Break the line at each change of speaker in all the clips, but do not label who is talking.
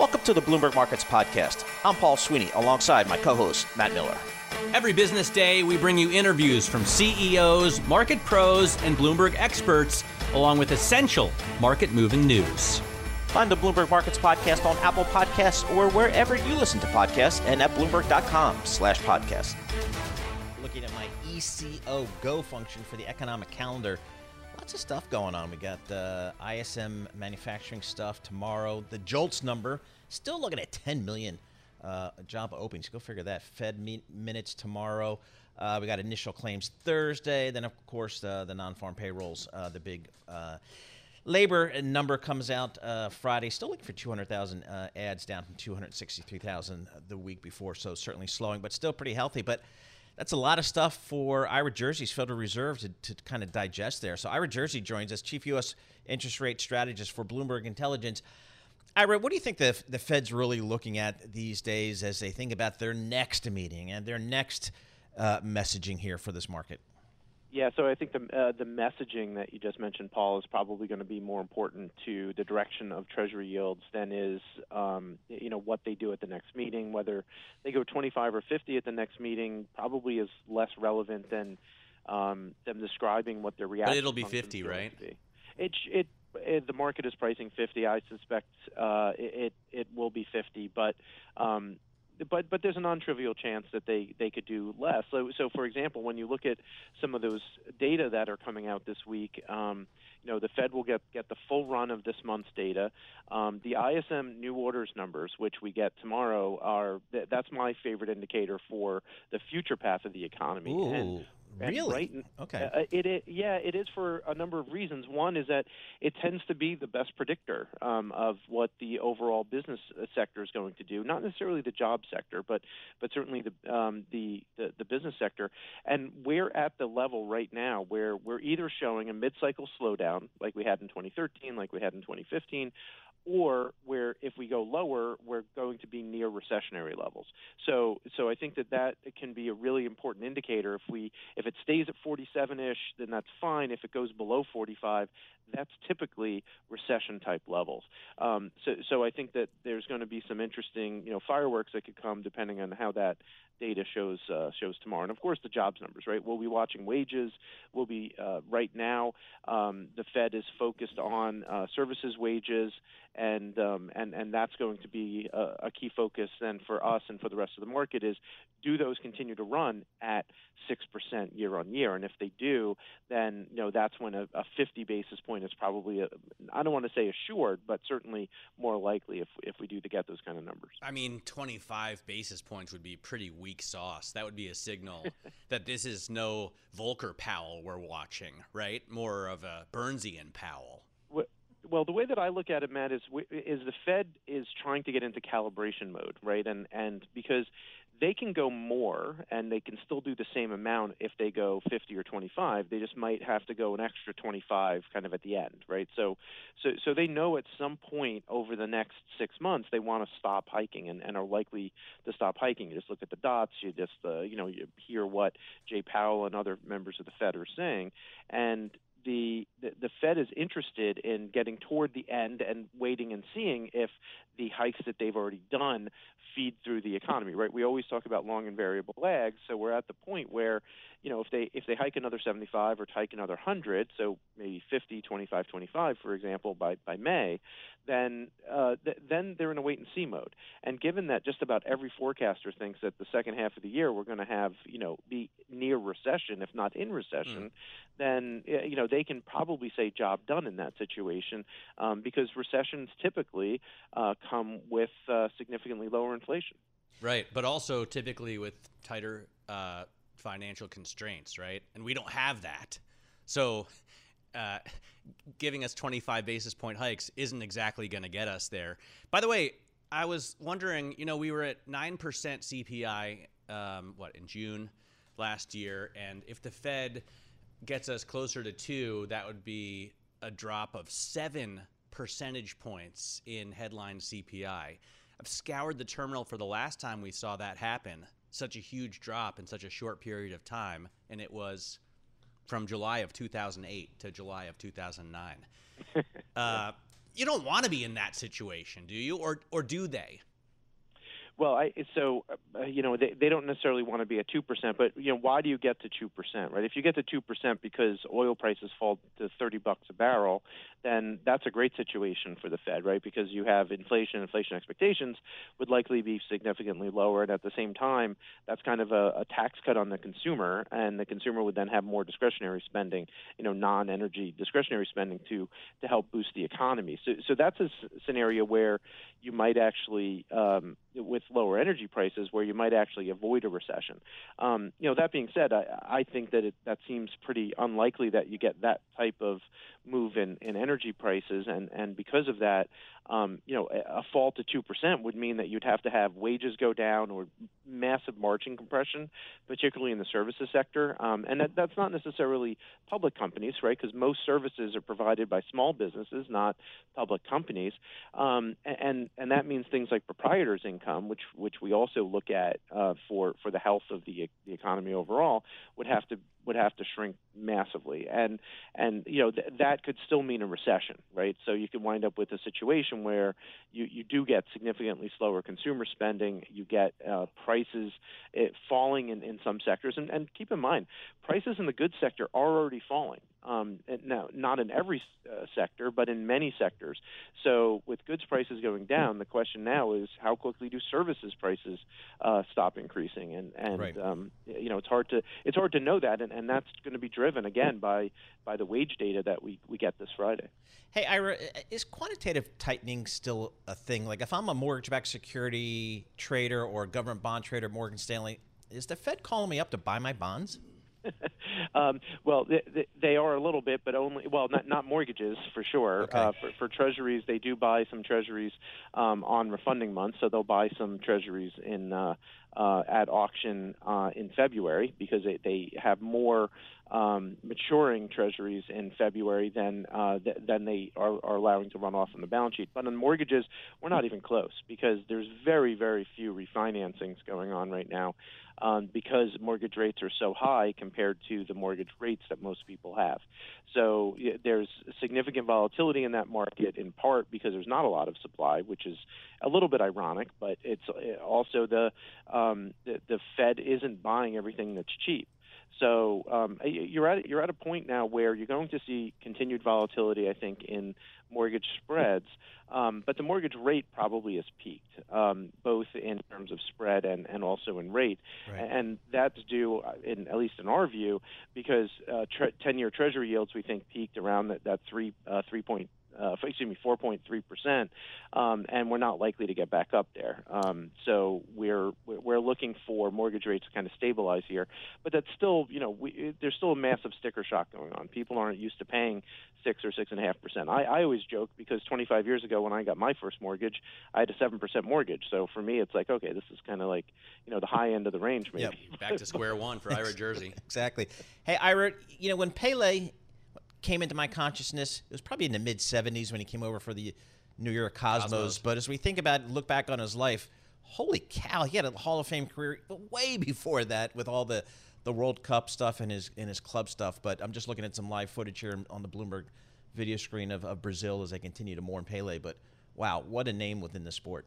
Welcome to the Bloomberg Markets Podcast. I'm Paul Sweeney alongside my co host, Matt Miller.
Every business day, we bring you interviews from CEOs, market pros, and Bloomberg experts, along with essential market moving news.
Find the Bloomberg Markets Podcast on Apple Podcasts or wherever you listen to podcasts and at Bloomberg.com slash podcast. Looking at my ECO Go function for the economic calendar lots of stuff going on. We got the uh, ISM manufacturing stuff tomorrow. The JOLTS number still looking at 10 million uh, job openings. Go figure that. Fed me- minutes tomorrow. Uh, we got initial claims Thursday. Then, of course, the, the non-farm payrolls. Uh, the big uh, labor number comes out uh, Friday. Still looking for 200,000 adds, down from 263,000 the week before. So certainly slowing, but still pretty healthy. But that's a lot of stuff for Ira Jersey's Federal Reserve to, to kind of digest there. So Ira Jersey joins us, Chief U.S. Interest Rate Strategist for Bloomberg Intelligence. Ira, what do you think the, the Fed's really looking at these days as they think about their next meeting and their next uh, messaging here for this market?
Yeah, so I think the uh, the messaging that you just mentioned, Paul, is probably going to be more important to the direction of Treasury yields than is um, you know what they do at the next meeting. Whether they go 25 or 50 at the next meeting probably is less relevant than um, them describing what their reaction.
But it'll be 50, right?
It, it it the market is pricing 50. I suspect uh, it it will be 50, but um, but but there's a non-trivial chance that they they could do less. So so for example, when you look at some of those data that are coming out this week, um, you know the Fed will get get the full run of this month's data. Um, the ISM new orders numbers, which we get tomorrow, are th- that's my favorite indicator for the future path of the economy.
Ooh. And Really? Okay.
Uh, it, it, yeah, it is for a number of reasons. One is that it tends to be the best predictor um, of what the overall business uh, sector is going to do. Not necessarily the job sector, but but certainly the um, the, the the business sector. And we're at the level right now where we're either showing a mid-cycle slowdown, like we had in 2013, like we had in 2015, or where if we go lower, we're going to be near recessionary levels. So, so I think that that can be a really important indicator. If we if it stays at 47ish, then that's fine. If it goes below 45, that's typically recession type levels. Um, so, so I think that there's going to be some interesting, you know, fireworks that could come depending on how that data shows uh, shows tomorrow. And of course, the jobs numbers, right? We'll be watching wages. We'll be uh, right now. Um, the Fed is focused on uh, services wages, and um, and and that's going to be a, a key focus then for us and for the rest of the market is do those continue to run at six percent year on year? And if they do, then you know that's when a, a 50 basis point is probably I don't want to say assured, but certainly more likely if if we do to get those kind of numbers.
I mean, 25 basis points would be pretty weak sauce. That would be a signal that this is no Volcker Powell we're watching, right? More of a Burnsian Powell.
Well, the way that I look at it, Matt, is is the Fed is trying to get into calibration mode, right? And and because they can go more and they can still do the same amount if they go 50 or 25 they just might have to go an extra 25 kind of at the end right? So so so they know at some point over the next six months they want to stop hiking and, and are likely to stop hiking. You just look at the dots you just uh, you know you hear what jay powell and other members of the fed are saying. And the, the, the Fed is interested in getting toward the end and waiting and seeing if the hikes that they've already done feed through the economy, right? We always talk about long and variable lags, so we're at the point where, you know, if they if they hike another 75 or hike another 100, so maybe 50, 25, 25, for example, by by May, then uh, th- then they're in a wait and see mode. And given that just about every forecaster thinks that the second half of the year we're going to have, you know, be near recession, if not in recession, mm. then you know they can probably say job done in that situation um, because recessions typically uh, come with uh, significantly lower inflation.
Right, but also typically with tighter uh, financial constraints, right? And we don't have that. So uh, giving us 25 basis point hikes isn't exactly going to get us there. By the way, I was wondering, you know, we were at 9% CPI, um, what, in June last year. And if the Fed gets us closer to two, that would be a drop of seven percentage points in headline CPI. I've scoured the terminal for the last time we saw that happen, such a huge drop in such a short period of time, and it was from July of 2008 to July of 2009. uh, you don't want to be in that situation, do you? Or, or do they?
Well, I, so uh, you know they, they don't necessarily want to be at two percent, but you know why do you get to two percent, right? If you get to two percent because oil prices fall to thirty bucks a barrel, then that's a great situation for the Fed, right? Because you have inflation, inflation expectations would likely be significantly lower, and at the same time, that's kind of a, a tax cut on the consumer, and the consumer would then have more discretionary spending, you know, non-energy discretionary spending to to help boost the economy. So so that's a scenario where you might actually um, with lower energy prices where you might actually avoid a recession. Um, you know, that being said, I, I think that it, that seems pretty unlikely that you get that type of move in, in energy prices, and, and because of that, um, you know, a fall to two percent would mean that you'd have to have wages go down or massive margin compression, particularly in the services sector, um, and that, that's not necessarily public companies, right? Because most services are provided by small businesses, not public companies, um, and and that means things like proprietors' income, which which we also look at uh, for for the health of the the economy overall, would have to would have to shrink massively, and and you know th- that could still mean a recession, right? So you could wind up with a situation where you you do get significantly slower consumer spending, you get uh, prices eh, falling in, in some sectors, and, and keep in mind prices in the goods sector are already falling. Um, now, not in every uh, sector, but in many sectors. So, with goods prices going down, the question now is how quickly do services prices uh, stop increasing? And and right. um, you know, it's hard to it's hard to know that, and, and that's going to be driven again by by the wage data that we we get this Friday.
Hey, Ira, is quantitative tightening still a thing? Like, if I'm a mortgage-backed security trader or a government bond trader, Morgan Stanley, is the Fed calling me up to buy my bonds?
um, well, they, they, are a little bit, but only well, not not mortgages for sure. Okay. Uh, for, for treasuries, they do buy some treasuries um, on refunding months, so they'll buy some treasuries in uh, uh, at auction uh, in February because they, they have more um, maturing treasuries in February than uh, th- than they are, are allowing to run off on the balance sheet. But on mortgages, we're not even close because there's very very few refinancings going on right now um, because mortgage rates are so high compared to the mortgage rates that most people have. So there's significant volatility in that market in part because there's not a lot of supply, which is a little bit ironic, but it's uh, also the um, the, the Fed isn't buying everything that's cheap. So um, you're at you're at a point now where you're going to see continued volatility, I think, in mortgage spreads, um, but the mortgage rate probably has peaked, um, both in terms of spread and, and also in rate, right. and that's due, uh, in at least in our view, because uh, tre- 10-year Treasury yields we think peaked around that, that three uh, three point uh, excuse me, 4.3 percent, um, and we're not likely to get back up there. Um, so we're we're looking for mortgage rates to kind of stabilize here, but that's still, you know, we, there's still a massive sticker shock going on. People aren't used to paying six or six and a half percent. I, I always joke because 25 years ago when I got my first mortgage, I had a seven percent mortgage. So for me, it's like, okay, this is kind of like, you know, the high end of the range, maybe.
Yep. Back to square one for Ira Jersey.
exactly. Hey, Ira, you know, when Pele came into my consciousness. It was probably in the mid 70s when he came over for the New York Cosmos. Cosmos. But as we think about look back on his life, holy cow, he had a Hall of Fame career way before that with all the, the World Cup stuff and his and his club stuff. But I'm just looking at some live footage here on the Bloomberg video screen of, of Brazil as they continue to mourn Pele. But wow, what a name within the sport.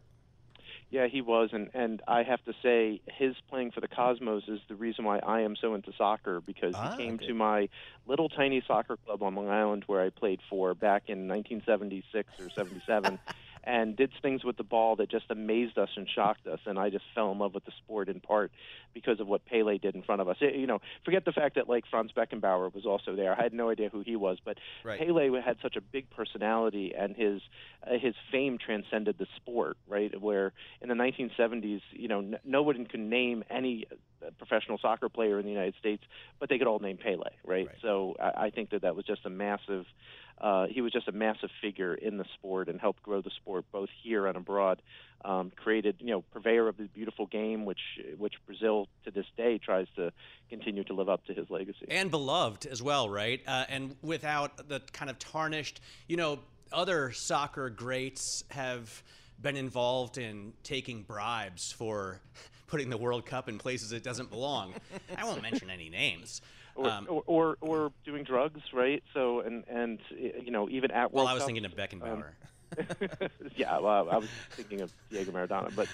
Yeah, he was, and and I have to say, his playing for the Cosmos is the reason why I am so into soccer because ah, he came okay. to my little tiny soccer club on Long Island where I played for back in 1976 or 77. and did things with the ball that just amazed us and shocked us. And I just fell in love with the sport in part because of what Pele did in front of us. You know, forget the fact that like Franz Beckenbauer was also there. I had no idea who he was, but right. Pele had such a big personality, and his uh, his fame transcended the sport. Right, where in the 1970s, you know, n- no one could name any uh, professional soccer player in the United States, but they could all name Pele. Right, right. so I, I think that that was just a massive uh, he was just a massive figure in the sport and helped grow the sport both here and abroad. Um, created, you know, purveyor of the beautiful game, which which Brazil to this day tries to continue to live up to his legacy.
And beloved as well, right? Uh, and without the kind of tarnished, you know, other soccer greats have been involved in taking bribes for putting the World Cup in places it doesn't belong. I won't mention any names
or, um, or, or, or doing drugs, right? So and and you know even at
well,
World
I was
Cup,
thinking of Beckenbauer. Um,
yeah, well, I was thinking of Diego Maradona, but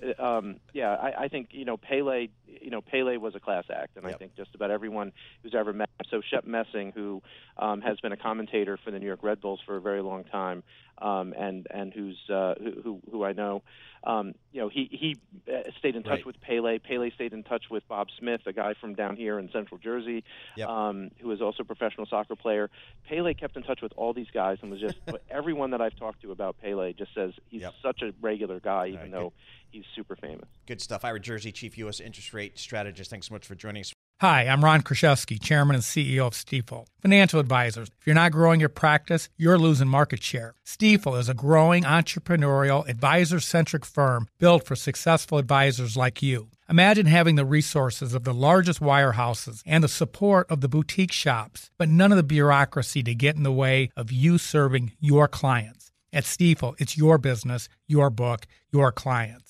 the, um, yeah, I, I think you know Pele. You know Pele was a class act, and yep. I think just about everyone who's ever met. So Shep Messing, who um, has been a commentator for the New York Red Bulls for a very long time, um, and and who's uh, who, who I know, um, you know, he he uh, stayed in touch right. with Pele. Pele stayed in touch with Bob Smith, a guy from down here in Central Jersey, yep. um, who is also a professional soccer player. Pele kept in touch with all these guys, and was just everyone that I've talked to about Pele just says he's yep. such a regular guy, even right, though. He's super famous.
Good stuff. Ira Jersey, Chief U.S. Interest Rate Strategist. Thanks so much for joining us.
Hi, I'm Ron Kruszewski, Chairman and CEO of Stifel. Financial advisors, if you're not growing your practice, you're losing market share. Stifel is a growing entrepreneurial, advisor centric firm built for successful advisors like you. Imagine having the resources of the largest wirehouses and the support of the boutique shops, but none of the bureaucracy to get in the way of you serving your clients. At Stifel, it's your business, your book, your clients.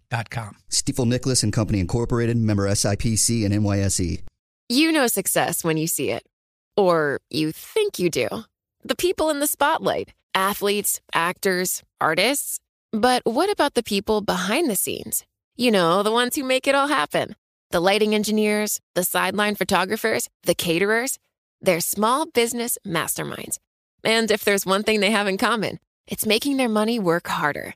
Stifel.com.
Stifel Nicolaus and Company Incorporated, member SIPC and NYSE.
You know success when you see it. Or you think you do. The people in the spotlight athletes, actors, artists. But what about the people behind the scenes? You know, the ones who make it all happen the lighting engineers, the sideline photographers, the caterers. They're small business masterminds. And if there's one thing they have in common, it's making their money work harder.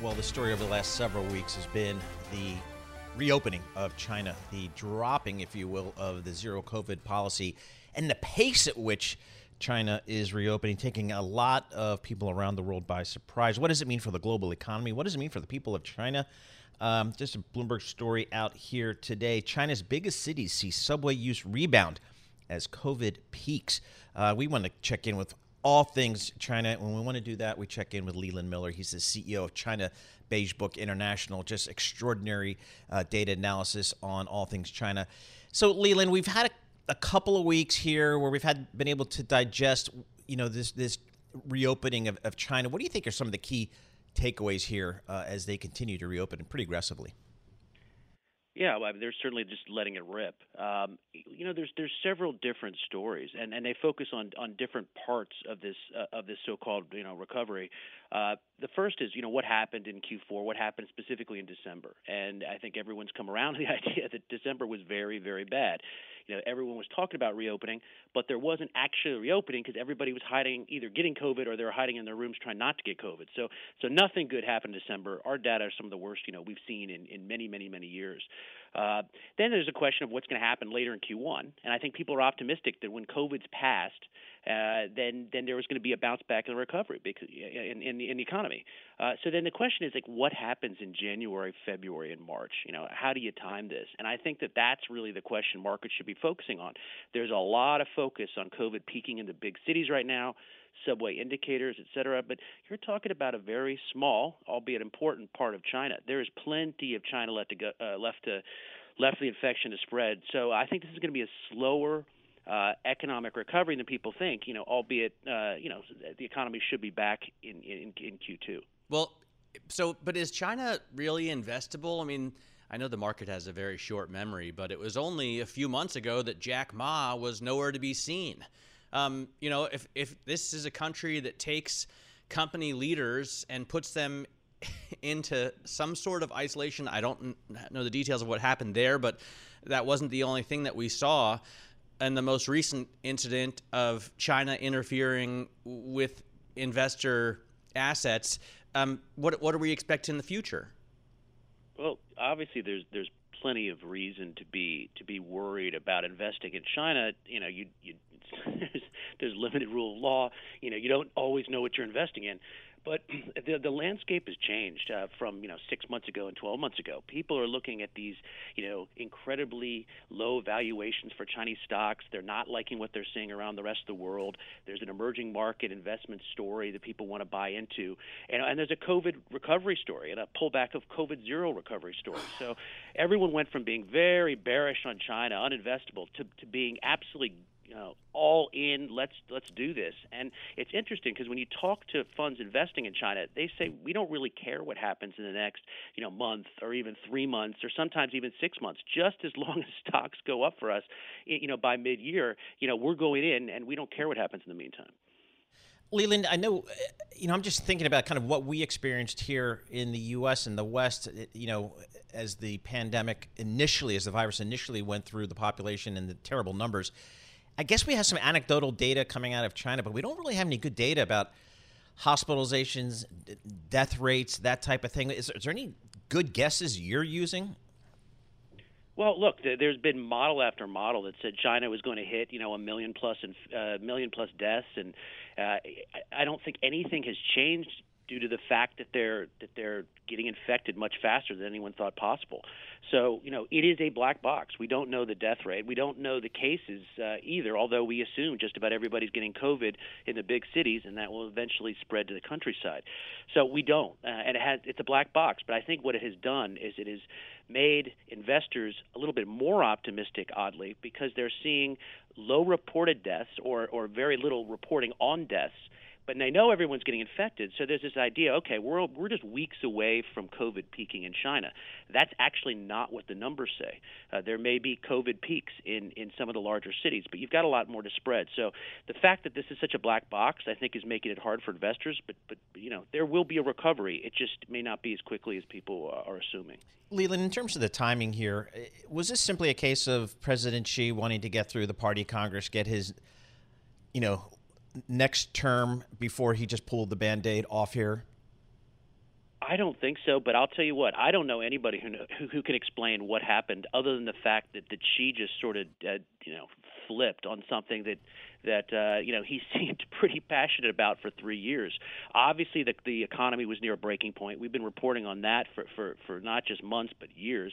Well, the story over the last several weeks has been the reopening of China, the dropping, if you will, of the zero COVID policy, and the pace at which China is reopening, taking a lot of people around the world by surprise. What does it mean for the global economy? What does it mean for the people of China? Um, just a Bloomberg story out here today. China's biggest cities see subway use rebound as COVID peaks. Uh, we want to check in with all things China. When we want to do that, we check in with Leland Miller. He's the CEO of China Beige Book International. Just extraordinary uh, data analysis on all things China. So, Leland, we've had a, a, couple of weeks here where we've had been able to digest, you know, this this reopening of, of China. What do you think are some of the key takeaways here uh, as they continue to reopen pretty aggressively?
Yeah, well, they're certainly just letting it rip. Um, you know, there's there's several different stories, and, and they focus on on different parts of this uh, of this so-called you know recovery. Uh, the first is you know what happened in Q4, what happened specifically in December, and I think everyone's come around to the idea that December was very very bad you know everyone was talking about reopening, but there wasn't actually reopening because everybody was hiding, either getting COVID or they were hiding in their rooms trying not to get COVID. So so nothing good happened in December. Our data are some of the worst you know we've seen in in many many many years. Uh, then there's a question of what's going to happen later in Q1, and I think people are optimistic that when COVID's passed uh, then then there was going to be a bounce back in the recovery because in in the, in the economy. Uh, so then the question is like, what happens in January, February, and March? You know, how do you time this? And I think that that's really the question markets should be focusing on. There's a lot of focus on COVID peaking in the big cities right now subway indicators, et cetera. But you're talking about a very small, albeit important, part of China. There is plenty of China left to go, uh, left to left the infection to spread. So I think this is going to be a slower uh, economic recovery than people think. You know, albeit uh, you know the economy should be back in, in in Q2.
Well, so but is China really investable? I mean. I know the market has a very short memory, but it was only a few months ago that Jack Ma was nowhere to be seen. Um, you know, if if this is a country that takes company leaders and puts them into some sort of isolation, I don't know the details of what happened there, but that wasn't the only thing that we saw. And the most recent incident of China interfering with investor assets, um, what what do we expect in the future?
Well, obviously, there's there's plenty of reason to be to be worried about investing in China. You know, you you there's, there's limited rule of law. You know, you don't always know what you're investing in. But the the landscape has changed uh, from you know six months ago and 12 months ago. People are looking at these you know incredibly low valuations for Chinese stocks. They're not liking what they're seeing around the rest of the world. There's an emerging market investment story that people want to buy into, and, and there's a COVID recovery story and a pullback of COVID zero recovery story. So everyone went from being very bearish on China, uninvestable, to to being absolutely you know, all in. Let's let's do this. And it's interesting because when you talk to funds investing in China, they say we don't really care what happens in the next you know month or even three months or sometimes even six months. Just as long as stocks go up for us, you know, by mid-year, you know, we're going in and we don't care what happens in the meantime.
Leland, I know, you know, I'm just thinking about kind of what we experienced here in the U.S. and the West, eh, you know, as the pandemic initially, as the virus initially went through the population and the terrible numbers. I guess we have some anecdotal data coming out of China, but we don't really have any good data about hospitalizations, death rates, that type of thing. Is, is there any good guesses you're using?
Well, look, there's been model after model that said China was going to hit, you know, a million plus and uh, million plus deaths, and uh, I don't think anything has changed due to the fact that they're that they're getting infected much faster than anyone thought possible. So, you know, it is a black box. We don't know the death rate. We don't know the cases uh, either, although we assume just about everybody's getting COVID in the big cities, and that will eventually spread to the countryside. So we don't, uh, and it has it's a black box. But I think what it has done is it has made investors a little bit more optimistic, oddly, because they're seeing low reported deaths or or very little reporting on deaths but they know everyone's getting infected. So there's this idea, okay, we're we're just weeks away from COVID peaking in China. That's actually not what the numbers say. Uh, there may be COVID peaks in in some of the larger cities, but you've got a lot more to spread. So the fact that this is such a black box, I think, is making it hard for investors. But but you know, there will be a recovery. It just may not be as quickly as people are assuming.
Leland, in terms of the timing here, eh, was this simply a case of President Xi wanting to get through the Party Congress, get his, you know, next term before he just pulled the band aid off here?
I don't think so, but I'll tell you what. I don't know anybody who know, who, who can explain what happened, other than the fact that that Xi just sort of, uh, you know, flipped on something that that uh, you know he seemed pretty passionate about for three years. Obviously, the the economy was near a breaking point. We've been reporting on that for for, for not just months but years.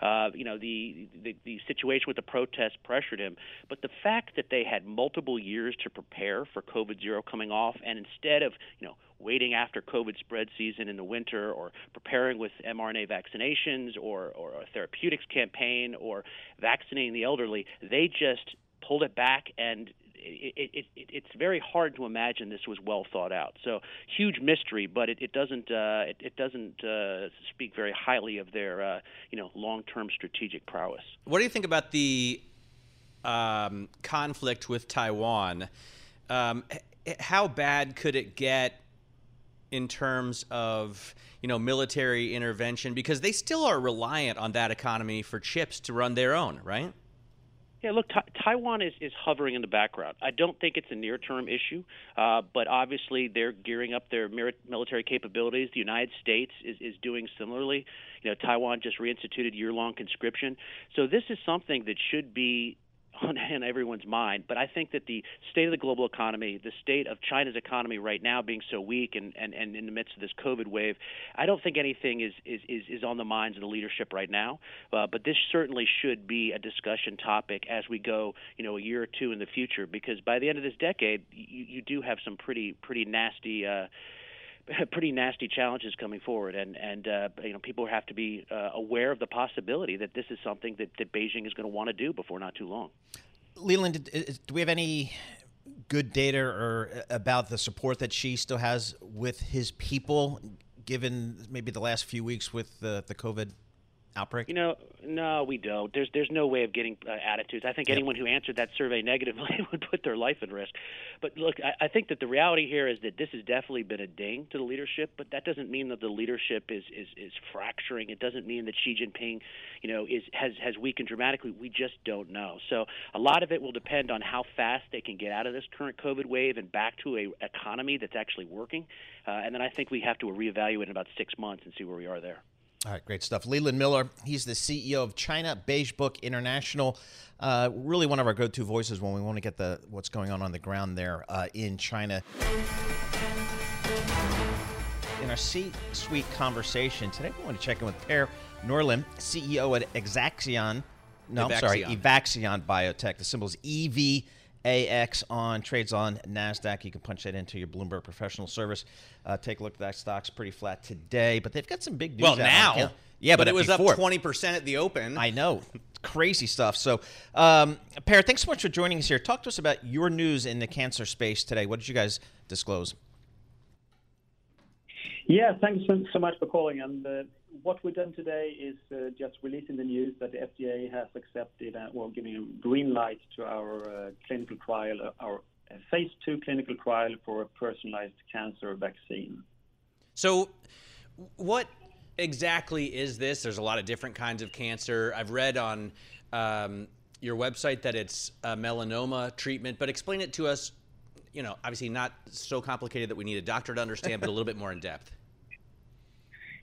Uh, you know, the, the the situation with the protests pressured him, but the fact that they had multiple years to prepare for COVID zero coming off, and instead of you know waiting after COVID spread season in the winter, or preparing with mRNA vaccinations, or or a therapeutics campaign, or vaccinating the elderly, they just pulled it back and it, it, it, it's very hard to imagine this was well thought out. So huge mystery, but it, doesn't uh, it doesn't uh, speak very highly of their uh, you know long term strategic prowess.
What do you think about the um, conflict with Taiwan? Um, how bad could it get in terms of you know military intervention? Because they still are reliant on that economy for chips to run their own, right?
Yeah, look, Taiwan is, is hovering in the background. I don't think it's a near term issue, uh, but obviously they're gearing up their military capabilities. The United States is, is doing similarly. You know, Taiwan just reinstituted year long conscription. So this is something that should be on, on everyone's mind. But I think that the state of the global economy, the state of China's economy right now being so weak, and, and, and in the midst of this COVID wave, I don't think anything is is, is, is on the minds of the leadership right now. Uh, but this certainly should be a discussion topic as we go, you know, a year or two in the future, because by the end of this decade, you, you do have some pretty pretty nasty. Uh, pretty nasty challenges coming forward, and and uh, you know people have to be uh, aware of the possibility that this is something that, that Beijing is going to want to do before not too long.
Leland, do we have any good data or uh, about the support that Xi still has with his people, given maybe the last few weeks with the the COVID outbreak?
You know, no, we don't. There's there's no way of getting uh, attitudes. I think yep. anyone who answered that survey negatively would put their life at risk. But look, I, I think that the reality here is that this has definitely been a ding to the leadership. But that doesn't mean that the leadership is is, is fracturing. It doesn't mean that Xi Jinping, you know, is has has weakened dramatically. We just don't know. So a lot of it will depend on how fast they can get out of this current COVID wave and back to a economy that's actually working. Uh, and then I think we have to reevaluate in about six months and see where we are there.
All right, great stuff. Leland Miller, he's the CEO of China Beige Book International. Uh, really, one of our go-to voices when we want to get the what's going on on the ground there uh, in China. In our C-suite conversation today, we want to check in with Per Norlen, CEO at Exacxion. No, Evaxion. I'm sorry, Evaxion Biotech. The symbol is EV. AX on trades on NASDAQ. You can punch that into your Bloomberg professional service. Uh, take a look at that stock's pretty flat today, but they've got some big news.
Well, now.
Yeah, but,
but it was
before.
up 20% at the open.
I know. Crazy stuff. So, um, Per, thanks so much for joining us here. Talk to us about your news in the cancer space today. What did you guys disclose?
Yeah, thanks so much for calling. And uh, what we've done today is uh, just releasing the news that the FDA has accepted uh, or giving a green light to our uh, clinical trial, uh, our uh, phase two clinical trial for a personalized cancer vaccine.
So, what exactly is this? There's a lot of different kinds of cancer. I've read on um, your website that it's a melanoma treatment, but explain it to us. You know, obviously not so complicated that we need a doctor to understand, but a little bit more in depth.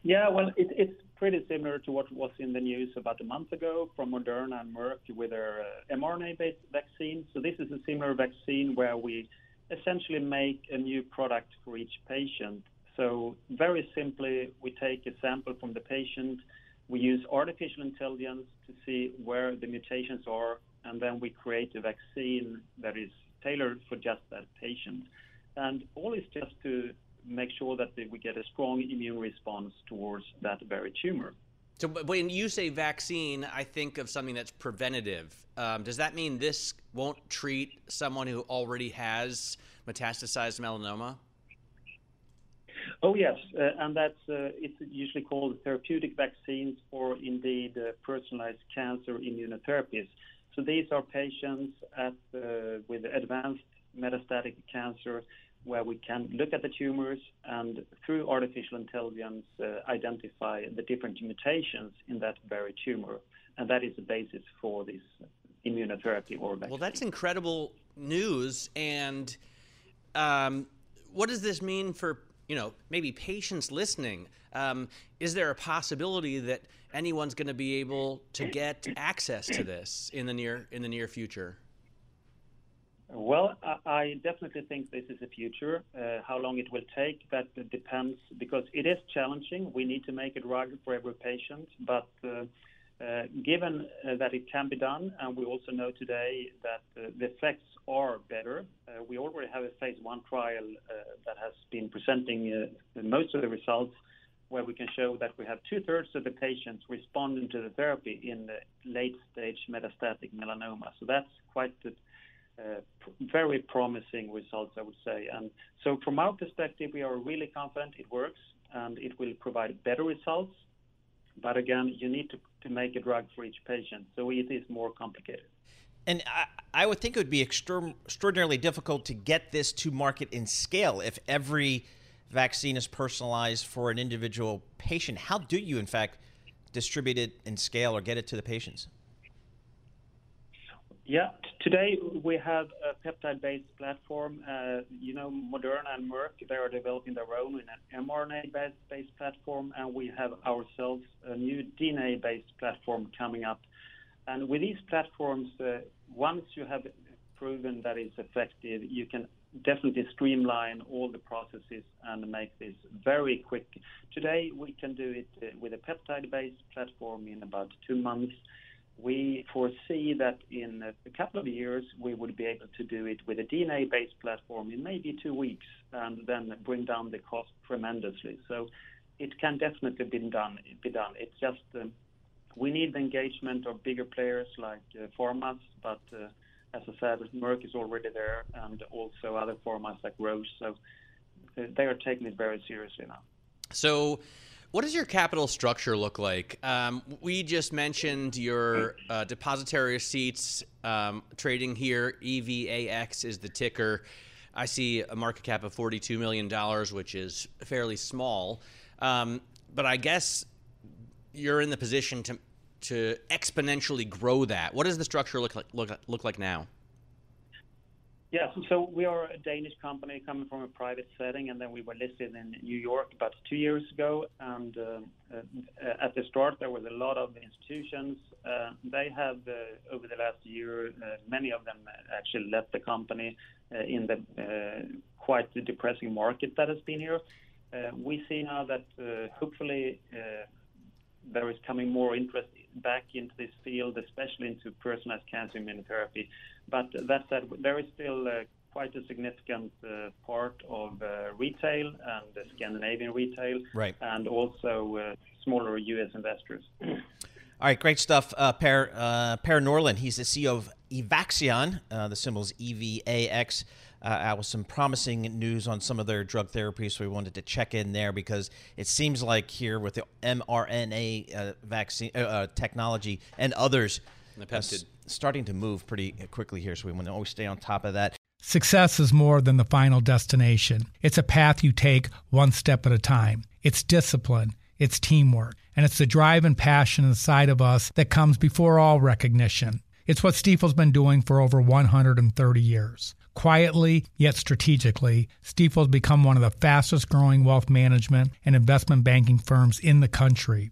Yeah, well, it, it's pretty similar to what was in the news about a month ago from Moderna and Merck with their uh, mRNA-based vaccine. So this is a similar vaccine where we essentially make a new product for each patient. So very simply, we take a sample from the patient, we use artificial intelligence to see where the mutations are, and then we create a vaccine that is tailored for just that patient. And all is just to make sure that we get a strong immune response towards that very tumor.
So, when you say vaccine, I think of something that's preventative. Um, does that mean this won't treat someone who already has metastasized melanoma?
Oh yes, uh, and that's uh, it's usually called therapeutic vaccines or indeed uh, personalized cancer immunotherapies. So these are patients at, uh, with advanced metastatic cancer where we can look at the tumors and through artificial intelligence uh, identify the different mutations in that very tumor. And that is the basis for this immunotherapy or vaccine.
Well, that's incredible news. And um, what does this mean for, you know, maybe patients listening? Um, is there a possibility that anyone's going to be able to get access to this in the near in the near future?
Well, I definitely think this is the future. Uh, how long it will take, that depends, because it is challenging. We need to make it drug for every patient, but uh, uh, given uh, that it can be done, and we also know today that uh, the effects are better, uh, we already have a phase one trial that has been presenting most of the results where we can show that we have two-thirds of the patients responding to the therapy in the late-stage metastatic melanoma. So that's quite good Uh, very promising results, I would say. And so, from our perspective, we are really confident it works and it will provide better results. But again, you need to, make a drug for each patient, so it is more complicated.
And I, would think it would be extraordinarily difficult to get this to market in scale if every vaccine is personalized for an individual patient. How do you, in fact, distribute it in scale or get it to the patients?
Today we have a peptide-based platform. Uh, you know, Moderna and Merck, they are developing their own in an mRNA-based platform, and we have ourselves a new DNA-based platform coming up. And with these platforms, uh, once you have proven that it's effective, you can definitely streamline all the processes and make this very quick. Today, we can do it uh, with a peptide-based platform in about two months. We foresee that in a couple of years, we would be able to do it with a DNA-based platform in maybe two weeks, and then bring down the cost tremendously. So it can definitely be done. Be done. It's just um, we need the engagement of bigger players like uh, pharmas, but uh, as I said, Merck is already there, and also other pharmas like Roche. So uh, they are taking it very seriously now.
What does your capital structure look like? Um, we just mentioned your uh, depository receipts um, trading here. EVAX is the ticker. I see a market cap of $42 million, which is fairly small. Um, but I guess you're in the position to to exponentially grow that. What does the structure look like look, look like now?
Yes, so we are a Danish company coming from a private setting, and then we were listed in New York about two years ago. And uh, at the start, there was a lot of institutions. Uh, they have, uh, over the last year, many of them actually left the company in the quite depressing market that has been here. we see now that hopefully there is coming more interest back into this field, especially into personalized cancer immunotherapy. But that said, there is still uh, quite a significant uh, part of uh, retail and the Scandinavian retail,
right.
and also uh, smaller U.S. investors.
All right, great stuff. Uh, per, uh, per Norlen, he's the CEO of Evaxion. Uh, the symbol is EVAX. Uh, out with some promising news on some of their drug therapies, so we wanted to check in there because it seems like here with the mRNA uh, vaccine uh, uh technology and others,
uh,
starting to move pretty quickly here. So we want to always stay on top of that.
Success is more than the final destination. It's a path you take one step at a time. It's discipline, it's teamwork, and it's the drive and passion inside of us that comes before all recognition. It's what Stifel's been doing for over 130 years. Quietly, yet strategically, Stifel's become one of the fastest growing wealth management and investment banking firms in the country.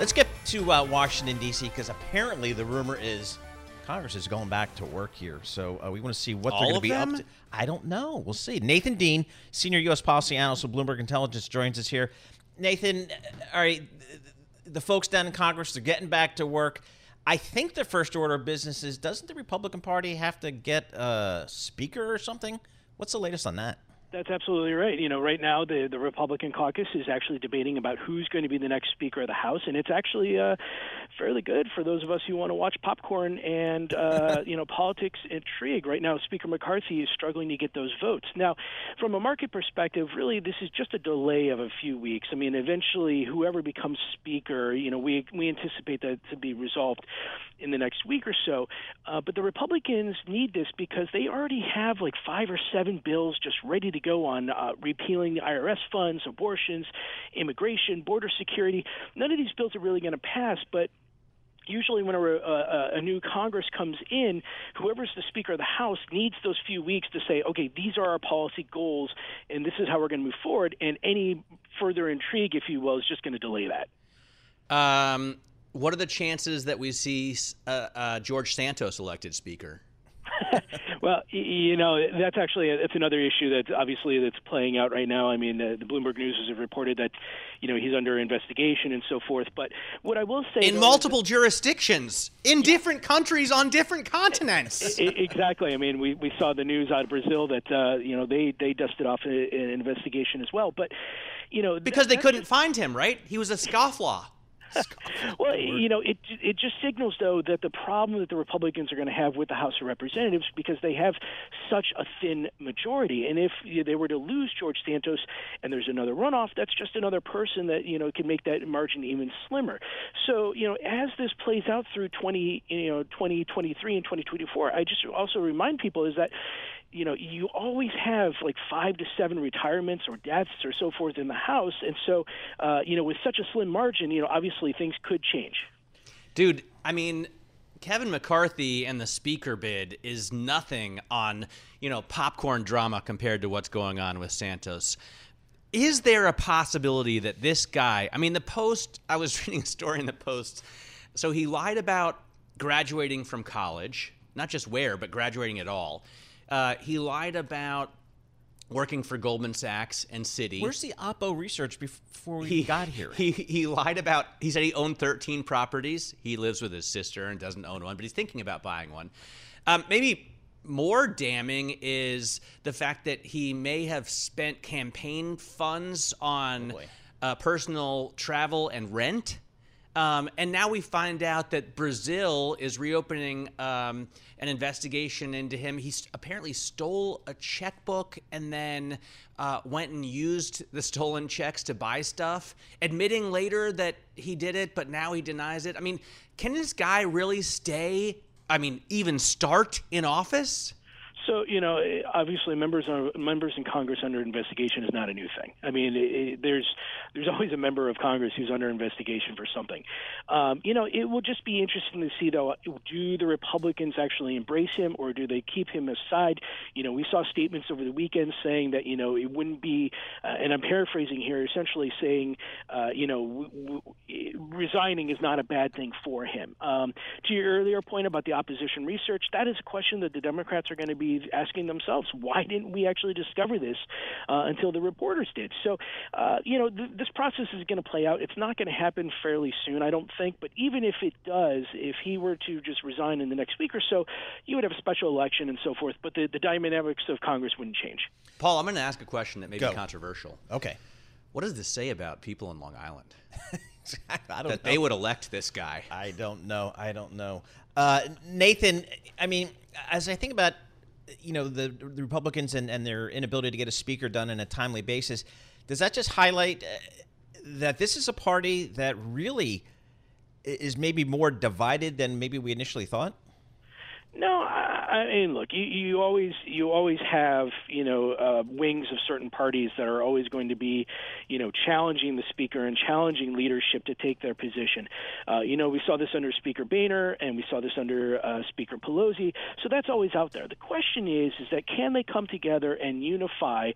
Let's get to uh, Washington, D.C., because apparently the rumor is Congress is going back to work here. So uh, we want to see what
All
they're going to be
them?
up to. I don't know. We'll see. Nathan Dean, senior U.S. policy analyst of Bloomberg Intelligence, joins us here. Nathan, uh, all right, the folks down in Congress, they're getting back to work. I think the first order of business is doesn't the Republican Party have to get a speaker or something? What's the latest on that?
That's absolutely right. You know, right now the the Republican caucus is actually debating about who's going to be the next Speaker of the House, and it's actually uh, fairly good for those of us who want to watch popcorn and uh, you know politics intrigue. Right now, Speaker McCarthy is struggling to get those votes. Now, from a market perspective, really this is just a delay of a few weeks. I mean, eventually, whoever becomes Speaker, you know, we we anticipate that to be resolved in the next week or so. Uh, but the Republicans need this because they already have like five or seven bills just ready to go on uh, repealing the IRS funds, abortions, immigration, border security. None of these bills are really going to pass, but usually when a, a, a new Congress comes in, whoever's the Speaker of the House needs those few weeks to say, okay, these are our policy goals, and this is how we're going to move forward. And any further intrigue, if you will, is just going to delay that.
Um, what are the chances that we see uh, uh, George Santos elected Speaker?
well, you know, that's actually it's another issue that obviously that's playing out right now. I mean, uh, the Bloomberg News has reported that you know he's under investigation and so forth. But what I will say
in multiple jurisdictions, in different countries, on different continents.
exactly. I mean, we, we saw the news out of Brazil that uh, you know they they dusted off an investigation as well. But you know,
because they couldn't find him, right? He was a scofflaw
well, you know, it it just signals though that the problem that the Republicans are going to have with the House of Representatives because they have such a thin majority, and if they were to lose George Santos and there's another runoff, that's just another person that you know can make that margin even slimmer. So you know, as this plays out through 20 you know 2023 and 2024, I just also remind people is that you know, you always have like five to seven retirements or deaths or so forth in the House, and so, uh, you know, with such a slim margin, you know, obviously things could change.
Dude, I mean, Kevin McCarthy and the speaker bid is nothing on, you know, popcorn drama compared to what's going on with Santos. Is there a possibility that this guy, I mean, the Post, I was reading a story in the Post, so he lied about graduating from college, not just where, but graduating at all. Uh, he lied about working for Goldman Sachs and Citi.
Where's the Oppo research before we he, got here?
He he lied about. He said he owned 13 properties. He lives with his sister and doesn't own one, but he's thinking about buying one. Um, maybe more damning is the fact that he may have spent campaign funds on oh uh, personal travel and rent. Um, and now we find out that Brazil is reopening um, an investigation into him. He st- apparently stole a checkbook and then uh, went and used the stolen checks to buy stuff, admitting later that he did it, but now he denies it. I mean, can this guy really stay? I mean, even start in office?
So you know, obviously, members are, members in Congress under investigation is not a new thing. I mean, it, it, there's there's always a member of Congress who's under investigation for something. Um, you know, it will just be interesting to see though. Do the Republicans actually embrace him, or do they keep him aside? You know, we saw statements over the weekend saying that you know it wouldn't be, uh, and I'm paraphrasing here, essentially saying, uh, you know, w- w- resigning is not a bad thing for him. Um, to your earlier point about the opposition research, that is a question that the Democrats are going to be asking themselves, why didn't we actually discover this uh, until the reporters did? So, uh, you know, th- this process is going to play out. It's not going to happen fairly soon, I don't think. But even if it does, if he were to just resign in the next week or so, you would have a special election and so forth. But the, the dynamics of Congress wouldn't change.
Paul, I'm going to ask a question that may Go. be controversial.
Okay.
What does this say about people in Long Island?
I don't
that
know.
they would elect this guy.
I don't know. I don't know. Uh, Nathan, I mean, as I think about you know the, the Republicans and, and their inability to get a speaker done in a timely basis. Does that just highlight uh, that this is a party that really is maybe more divided than maybe we initially thought?
No, I, I mean, look, you, you always you always have you know uh, wings of certain parties that are always going to be, you know, challenging the speaker and challenging leadership to take their position. Uh, you know, we saw this under Speaker Boehner and we saw this under uh, Speaker Pelosi. So that's always out there. The question is, is that can they come together and unify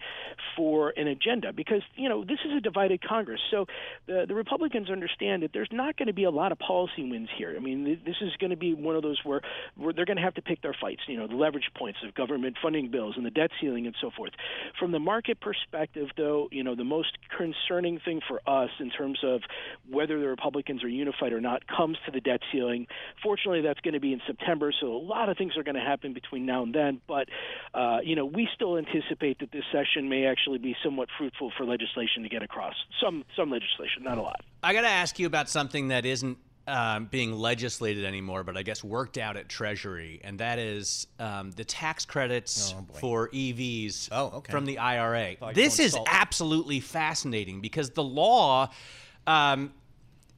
for an agenda? Because you know this is a divided Congress. So the the Republicans understand that there's not going to be a lot of policy wins here. I mean, this is going to be one of those where, where they're going to have to pick their fights. You know, the leverage points of government funding bills and the debt ceiling and so forth. From the market perspective, though, you know, the most concerning thing for us in terms of whether the Republicans are unified or not comes to the debt ceiling. Fortunately, that's going to be in September, so a lot of things are going to happen between now and then. But uh, you know, we still anticipate that this session may actually be somewhat fruitful for legislation to get across. Some some legislation, not a lot.
I got to ask you about something that isn't um, being legislated anymore, but I guess worked out at Treasury, and that is um, the tax credits oh, for EVs
oh, okay.
from the IRA. This is absolutely fascinating because the law, um,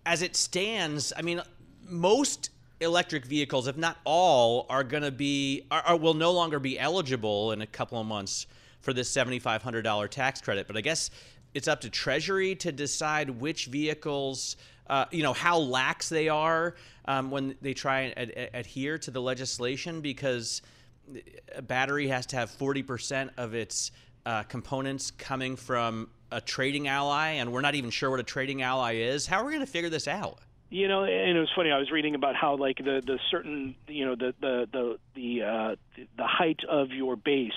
as it stands, I mean, most electric vehicles, if not all, are going to be are, are, will no longer be eligible in a couple of months for this seventy five hundred dollar tax credit. But I guess it's up to Treasury to decide which vehicles uh, you know, how lax they are um, when they try and ad- adhere to the legislation because a battery has to have 40% of its uh, components coming from a trading ally, and we're not even sure what a trading ally is. How are we going to figure this out?
You know, and it was funny. I was reading about how like the the certain you know the the the the uh, the height of your base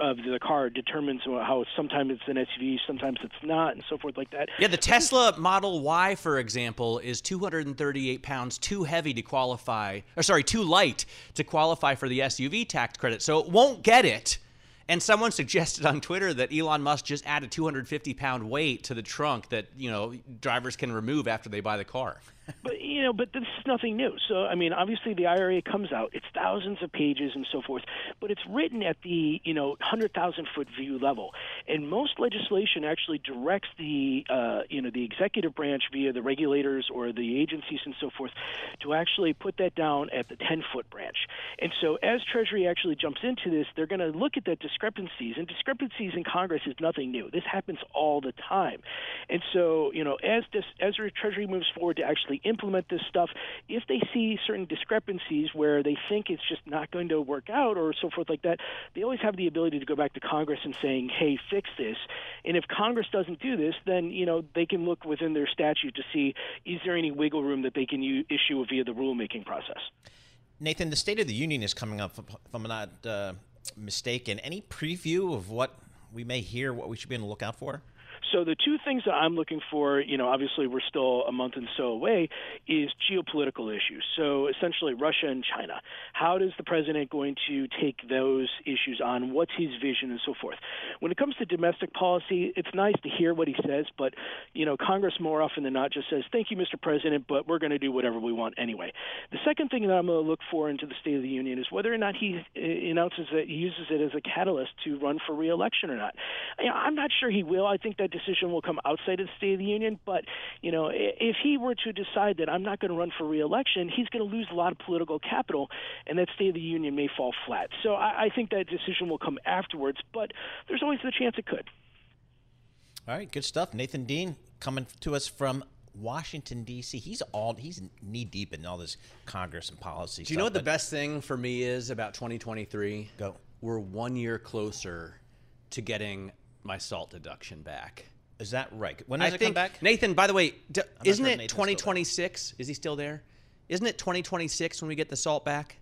of the car determines how sometimes it's an SUV, sometimes it's not, and so forth like that.
Yeah, the Tesla Model Y, for example, is 238 pounds too heavy to qualify, or sorry, too light to qualify for the SUV tax credit, so it won't get it. And someone suggested on Twitter that Elon Musk just add a 250 pound weight to the trunk that you know drivers can remove after they buy the car.
But you know, but this is nothing new. So I mean, obviously the IRA comes out; it's thousands of pages and so forth, but it's written at the you know hundred thousand foot view level, and most legislation actually directs the uh, you know the executive branch via the regulators or the agencies and so forth to actually put that down at the ten foot branch. And so as Treasury actually jumps into this, they're going to look at that discrepancies, and discrepancies in Congress is nothing new. This happens all the time, and so you know as this as Treasury moves forward to actually implement this stuff, if they see certain discrepancies where they think it's just not going to work out or so forth like that, they always have the ability to go back to Congress and saying, "Hey, fix this." And if Congress doesn't do this, then you know they can look within their statute to see is there any wiggle room that they can u- issue via the rulemaking process.
Nathan, the State of the Union is coming up. If I'm not uh, mistaken, any preview of what we may hear, what we should be on the lookout for?
So the two things that I'm looking for, you know, obviously we're still a month and so away, is geopolitical issues. So essentially Russia and China. How does the president going to take those issues on? What's his vision and so forth? When it comes to domestic policy, it's nice to hear what he says, but you know, Congress more often than not just says, "Thank you, Mr. President, but we're going to do whatever we want anyway." The second thing that I'm going to look for into the State of the Union is whether or not he uh, announces that he uses it as a catalyst to run for reelection or not. You know, I'm not sure he will. I think that decision will come outside of the State of the Union. But you know, if he were to decide that I'm not going to run for reelection, he's going to lose a lot of political capital, and that State of the Union may fall flat. So I, I think that decision will come afterwards. But there's always the chance it could.
All right, good stuff. Nathan Dean coming to us from Washington D.C. He's all he's knee deep in all this Congress and policy.
Do you know what the best thing for me is about 2023?
Go.
We're one year closer to getting my SALT deduction back.
Is that right? When does
I
it
think,
come back?
Nathan, by the way, d- isn't
sure
it 2026? Is he still there? Isn't it 2026 when we get the SALT back?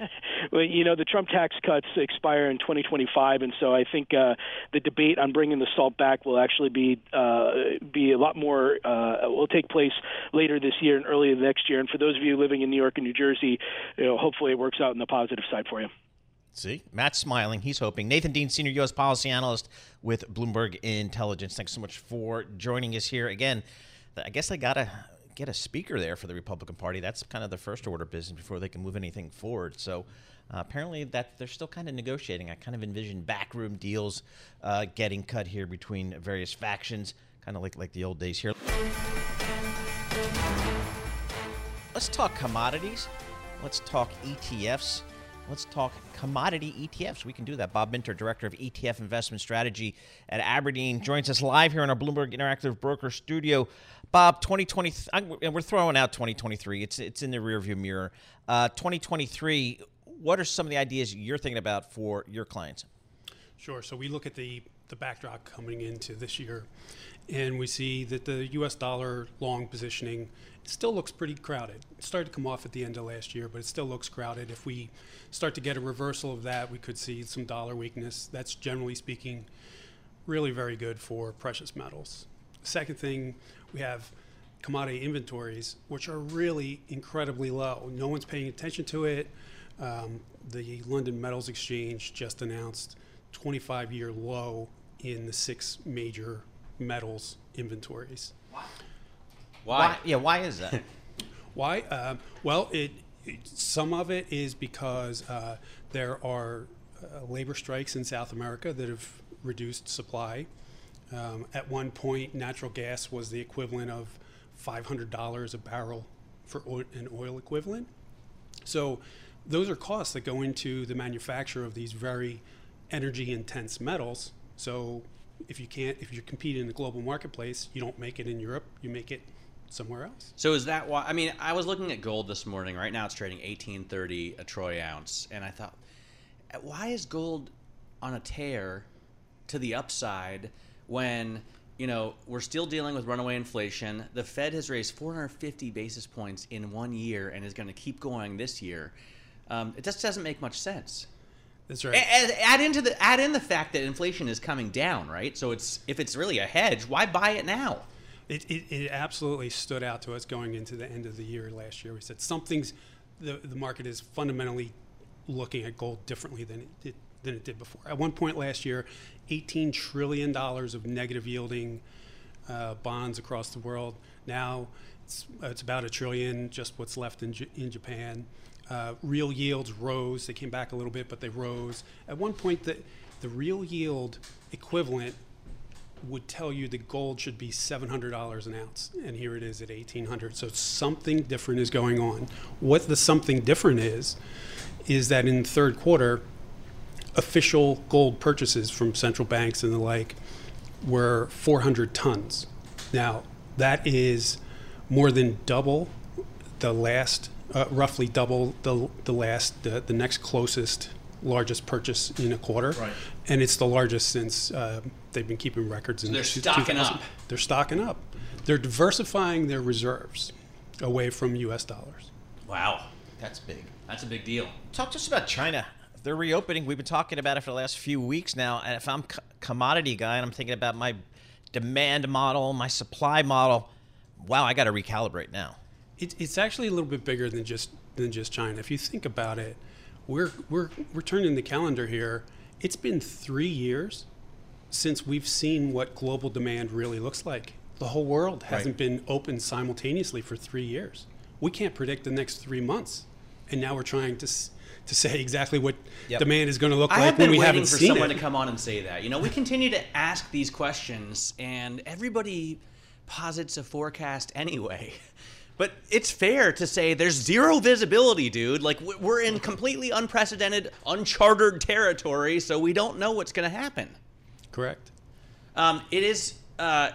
well, you know, the Trump tax cuts expire in 2025, and so I think uh, the debate on bringing the SALT back will actually be uh, be a lot more uh, will take place later this year and early next year. And for those of you living in New York and New Jersey, you know, hopefully it works out in the positive side for you.
See, Matt's smiling. He's hoping. Nathan Dean, senior U.S. policy analyst with Bloomberg Intelligence. Thanks so much for joining us here again. I guess I gotta get a speaker there for the Republican Party. That's kind of the first order business before they can move anything forward. So uh, apparently that they're still kind of negotiating. I kind of envision backroom deals uh, getting cut here between various factions, kind of like like the old days here. Let's talk commodities. Let's talk ETFs. Let's talk commodity ETFs. We can do that. Bob Minter, Director of ETF Investment Strategy at Aberdeen, joins us live here in our Bloomberg Interactive Broker Studio. Bob, 2020, we're throwing out 2023. It's it's in the rearview mirror. Uh, 2023. What are some of the ideas you're thinking about for your clients?
Sure. So we look at the the backdrop coming into this year, and we see that the U.S. dollar long positioning still looks pretty crowded. It started to come off at the end of last year, but it still looks crowded. If we start to get a reversal of that, we could see some dollar weakness. That's generally speaking really very good for precious metals. Second thing, we have commodity inventories, which are really incredibly low. No one's paying attention to it. Um, the London Metals Exchange just announced 25 year low in the six major metals inventories.
Why? Why? Yeah, why is that?
why? Uh, well, it, it, some of it is because uh, there are uh, labor strikes in South America that have reduced supply. Um, at one point, natural gas was the equivalent of $500 a barrel for oil, an oil equivalent. So, those are costs that go into the manufacture of these very energy intense metals. So, if you can't, if you compete in the global marketplace, you don't make it in Europe, you make it somewhere else.
So is that why? I mean, I was looking at gold this morning. Right now, it's trading eighteen thirty a troy ounce, and I thought, why is gold on a tear to the upside when you know we're still dealing with runaway inflation? The Fed has raised four hundred fifty basis points in one year and is going to keep going this year. Um, it just doesn't make much sense.
That's right.
Add, add into the add in the fact that inflation is coming down, right? So it's if it's really a hedge, why buy it now?
It, it, it, absolutely stood out to us going into the end of the year last year. We said something's the, the market is fundamentally looking at gold differently than it did, than it did before. At one point last year, 18 trillion dollars of negative yielding uh, bonds across the world. Now it's, it's about a trillion, just what's left in, J- in Japan. Uh, real yields rose. They came back a little bit, but they rose. At one point, the, the real yield equivalent would tell you that gold should be $700 an ounce, and here it is at 1800 So something different is going on. What the something different is, is that in the third quarter, official gold purchases from central banks and the like were 400 tons. Now, that is more than double the last, uh, roughly double the, the last, uh, the next closest largest purchase in a quarter.
Right.
And it's the largest since uh, they've been keeping records.
So
in
they're stocking up.
They're stocking up. They're diversifying their reserves away from U.S. dollars.
Wow,
That's big.
that's a big deal.
Talk to us about China. They're reopening. We've been talking about it for the last few weeks now. And if I'm a commodity guy and I'm thinking about my demand model, my supply model, wow, I got to recalibrate now.
It, it's actually a little bit bigger than just than just China. If you think about it, we're we're we're turning the calendar here. It's been three years since we've seen what global demand really looks like. The whole world hasn't been open simultaneously for three years. We can't predict the next three months, and now we're trying to s- to say exactly what
Yep.
demand is going to look
I
like when we
waiting
haven't
for someone to come on and say that. You know, we continue to ask these questions, and everybody posits a forecast anyway. But it's fair to say there's zero visibility, dude. Like we're in completely unprecedented, uncharted territory, so we don't know what's going to happen.
Correct.
Um, it is uh,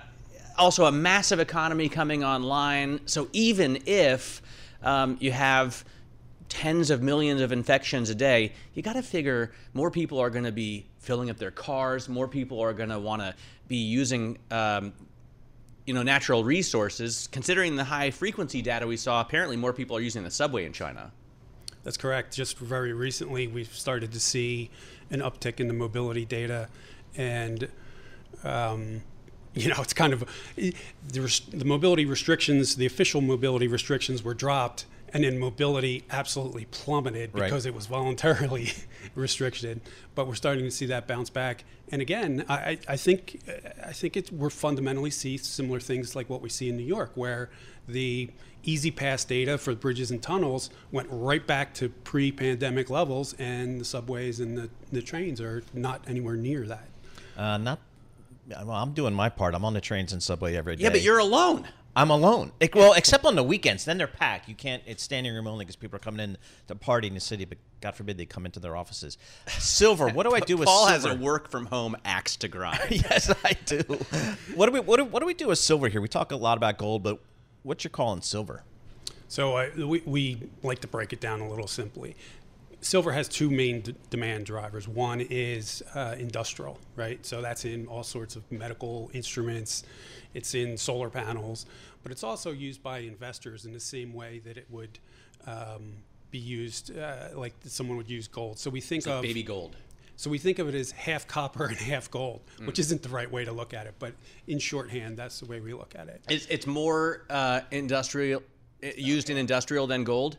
also a massive economy coming online. So even if um, you have tens of millions of infections a day, you got to figure more people are going to be filling up their cars. More people are going to want to be using. Um, you know, natural resources. Considering the high frequency data we saw, apparently more people are using the subway in China.
That's correct. Just very recently, we've started to see an uptick in the mobility data, and um, you know, it's kind of the, the mobility restrictions. The official mobility restrictions were dropped, and then mobility absolutely plummeted
Right.
because it was voluntarily restricted. But we're starting to see that bounce back. And again, I, I- I think I think it, we're fundamentally see similar things like what we see in New York, where the E-ZPass data for bridges and tunnels went right back to pre-pandemic levels, and the subways and the, the trains are not anywhere near that.
Uh, not. Well, I'm doing my part. I'm on the trains and subway every day.
Yeah, but you're alone.
I'm alone. It- well, except on the weekends. Then they're packed. You can't. It's standing room only because people are coming in to party in the city. But God forbid they come into their offices. Silver. What do I do with
Paul
silver?
has a work from home axe to grind.
yes, I do. What do we? What do, what do we do with silver here? We talk a lot about gold, but what's your call on silver?
So uh, we, we like to break it down a little simply. Silver has two main d- demand drivers. One is uh, industrial, right? So that's in all sorts of medical instruments, it's in solar panels, but it's also used by investors in the same way that it would um, be used, uh, like someone would use gold. So we think
like
of
baby gold.
So we think of it as half copper and half gold, which isn't the right way to look at it, but in shorthand, that's the way we look at it.
It's, it's more uh, industrial, uh, used in industrial than gold,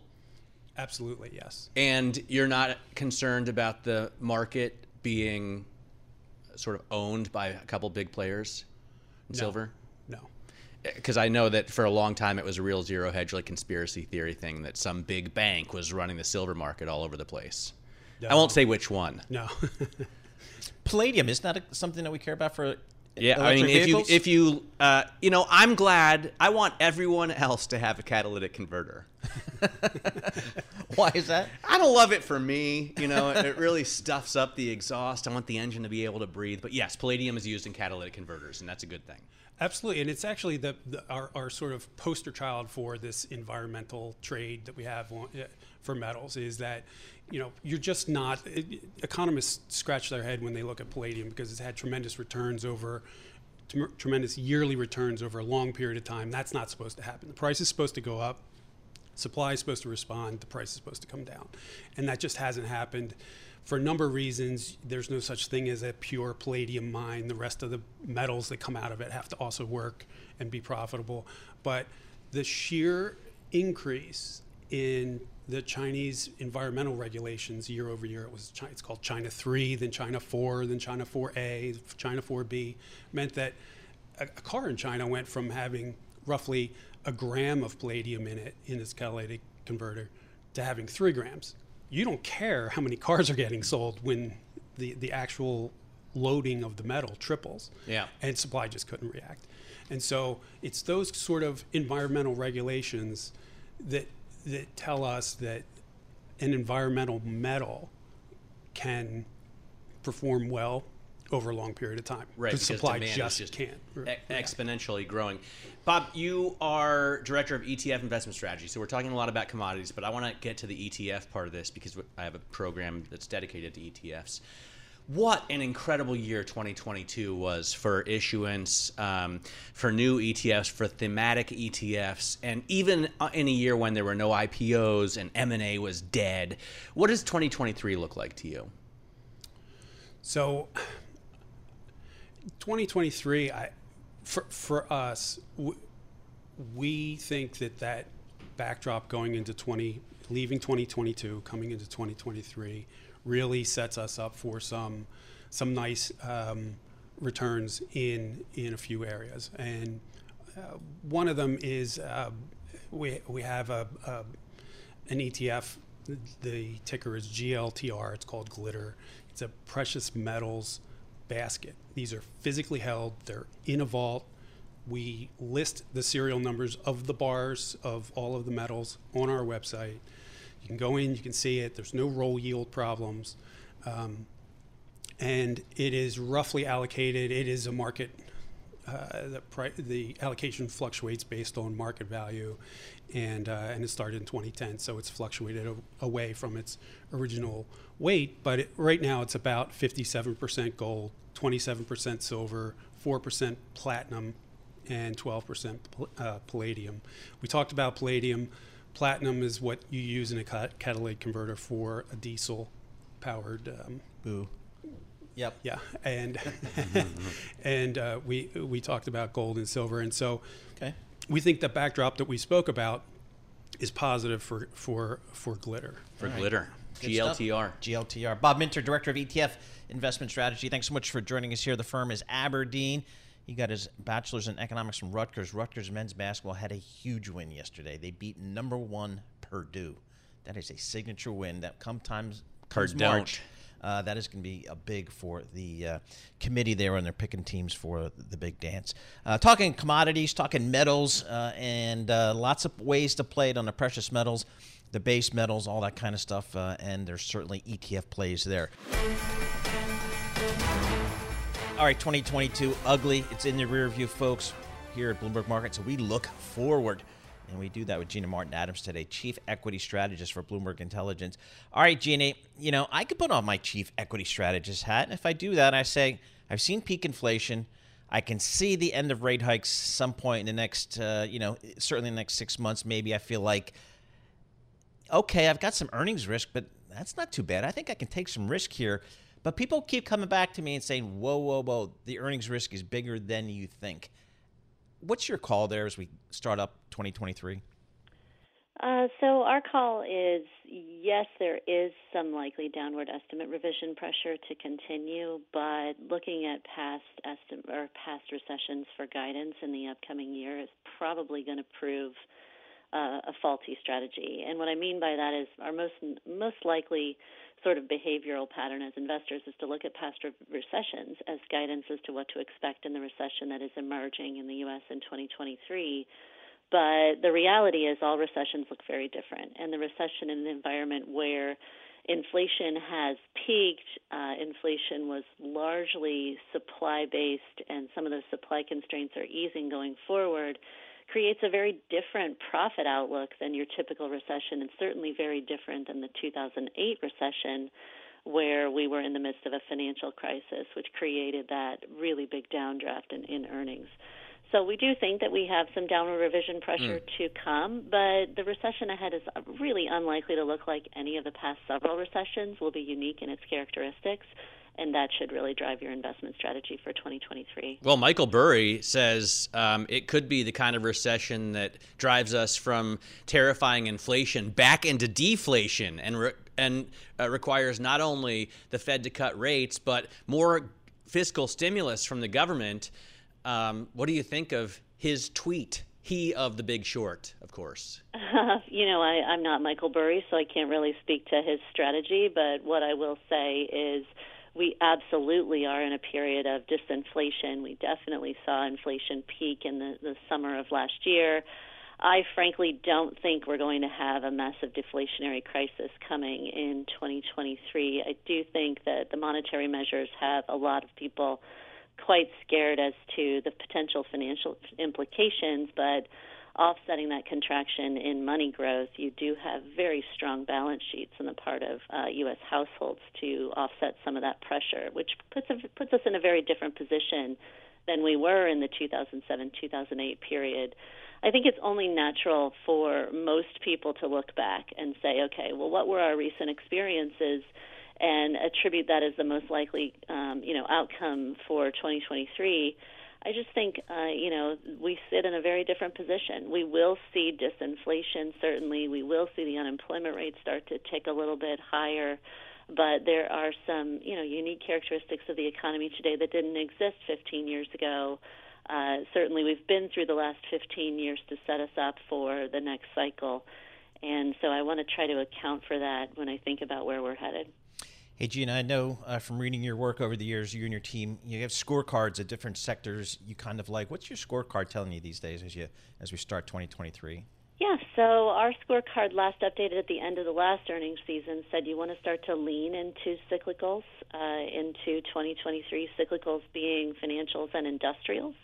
Absolutely, yes.
and you're not concerned about the market being sort of owned by a couple big players in
No.
silver.
No.
Eh, because I know that for a long time it was a real zero hedge, like conspiracy theory thing that some big bank was running the silver market all over the place. I won't say which one.
No.
Palladium isn't that a, something that we care about for
Yeah, I mean, if vehicles? you if you uh, you know, I'm glad. I want everyone else to have a catalytic converter.
Why is that?
I don't love it for me. You know, it really stuffs up the exhaust. I want the engine to be able to breathe. But yes, palladium is used in catalytic converters, and that's a good thing.
Absolutely, and it's actually the, the our, our sort of poster child for this environmental trade that we have for metals is that you know you're just not economists scratch their head when they look at palladium because it's had tremendous returns over tremendous yearly returns over a long period of time. That's not supposed to happen. The price is supposed to go up. Supply is supposed to respond. The price is supposed to come down. And that just hasn't happened for a number of reasons, there's no such thing as a pure palladium mine. The rest of the metals that come out of it have to also work and be profitable. But the sheer increase in the Chinese environmental regulations year over year, it was it's called China 3, then China 4, then China 4A, China 4B, meant that a, a car in China went from having roughly a gram of palladium in it in its catalytic converter to having three grams you don't care how many cars are getting sold when the, the actual loading of the metal triples.
Yeah.
And supply just couldn't react. And so it's those sort of environmental regulations that that tell us that an environmental metal can perform well over a long period of time.
Right,
because supply just, just can't.
E- exponentially growing. Bob, you are director of ETF investment strategy. So we're talking a lot about commodities, but I want to get to the ETF part of this because I have a program that's dedicated to ETFs. What an incredible year 2022 was for issuance, um, for new ETFs, for thematic ETFs, and even uh, in a year when there were no IPOs and M&A was dead. What does 2023 look like to you?
So 2023, I, for, for us, we, we think that that backdrop going into 20, leaving 2022, coming into 2023, really sets us up for some some nice um, returns in in a few areas. And uh, one of them is uh, we we have a, a, an ETF. The ticker is GLTR. It's called Glitter. It's a precious metals basket. These are physically held, they're in a vault. We list the serial numbers of the bars of all of the metals on our website. You can go in, you can see it. There's no roll yield problems. Um, and it is roughly allocated. It is a market, uh, the, pri- the allocation fluctuates based on market value. And, uh, and it started in 2010, so it's fluctuated a- away from its original weight, but it, right now it's about 57% gold, 27% silver, 4% platinum, and 12% uh, palladium. We talked about palladium. Platinum is what you use in a catalytic converter for a diesel powered. Um,
Boo. Yep.
Yeah, and and uh, we we talked about gold and silver, and so
okay.
we think the backdrop that we spoke about is positive for for for glitter.
For right. glitter. GLTR.
GLTR. Bob Minter, Director of ETF Investment Strategy. Thanks so much for joining us here. The firm is Aberdeen. He got his bachelor's in economics from Rutgers. Rutgers men's basketball had a huge win yesterday. They beat number one Purdue. That is a signature win. That come times comes March. Uh, that is going to be a big for the uh, committee there when they're picking teams for the big dance. Uh, talking commodities, talking metals, uh, and uh, lots of ways to play it on the precious metals the base metals, all that kind of stuff, uh, and there's certainly ETF plays there. All right, 2022, ugly. It's in the rear view, folks, here at Bloomberg Market. So we look forward, and we do that with Gina Martin Adams today, Chief Equity Strategist for Bloomberg Intelligence. All right, Gina, you know, I could put on my Chief Equity Strategist hat. And if I do that, I say, I've seen peak inflation. I can see the end of rate hikes some point in the next, uh, you know, certainly in the next six months. Maybe I feel like okay, I've got some earnings risk, but that's not too bad. I think I can take some risk here. But people keep coming back to me and saying, whoa, whoa, whoa, the earnings risk is bigger than you think. What's your call there as we start up 2023?
Uh, so our call is yes, there is some likely downward estimate revision pressure to continue, but looking at past estim- or past recessions for guidance in the upcoming year is probably going to prove uh, a faulty strategy. And what I mean by that is our most most likely sort of behavioral pattern as investors is to look at past recessions as guidance as to what to expect in the recession that is emerging in the U.S. in 2023. But the reality is, all recessions look very different. And the recession in an environment where inflation has peaked, uh, inflation was largely supply based, and some of those supply constraints are easing going forward creates a very different profit outlook than your typical recession, and certainly very different than the 2008 recession, where we were in the midst of a financial crisis, which created that really big downdraft in, in earnings. So we do think that we have some downward revision pressure mm. to come, but the recession ahead is really unlikely to look like any of the past several recessions. Will be unique in its characteristics and that should really drive your investment strategy for 2023.
Well, Michael Burry says um, it could be the kind of recession that drives us from terrifying inflation back into deflation and re- and uh, requires not only the Fed to cut rates but more fiscal stimulus from the government. Um, what do you think of his tweet? He of the Big Short, of course.
Uh, you know, I, I'm not Michael Burry, so I can't really speak to his strategy. But what I will say is we absolutely are in a period of disinflation. We definitely saw inflation peak in the, the summer of last year. I frankly don't think we're going to have a massive deflationary crisis coming in 2023. I do think that the monetary measures have a lot of people quite scared as to the potential financial implications, but offsetting that contraction in money growth, you do have very strong balance sheets on the part of uh, U.S. households to offset some of that pressure, which puts puts us in a very different position than we were in the 2007-2008 period. I think it's only natural for most people to look back and say, okay, well, what were our recent experiences? and attribute that as the most likely, um, you know, outcome for 2023 I just think, uh, you know, we sit in a very different position. We will see disinflation, certainly. We will see the unemployment rate start to tick a little bit higher. But there are some, you know, unique characteristics of the economy today that didn't exist 15 years ago. Uh, certainly, we've been through the last 15 years to set us up for the next cycle. And so I want to try to account for that when I think about where we're headed.
Hey, Gina, I know uh, from reading your work over the years, you and your team, you have scorecards at different sectors you kind of like. What's your scorecard telling you these days as you as we start 2023?
Yeah, so our scorecard last updated at the end of the last earnings season said you want to start to lean into cyclicals uh, into 2023, cyclicals being financials and industrials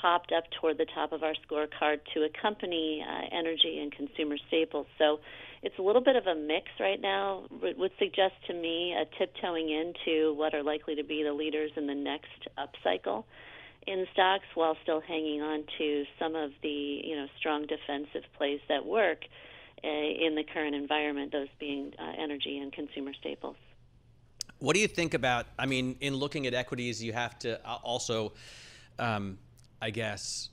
popped up toward the top of our scorecard to accompany uh, energy and consumer staples. So it's a little bit of a mix right now. It would suggest to me a tiptoeing into what are likely to be the leaders in the next upcycle in stocks while still hanging on to some of the you know strong defensive plays that work uh, in the current environment, those being uh, energy and consumer staples.
What do you think about? I mean, in looking at equities, you have to uh, also um, I guess,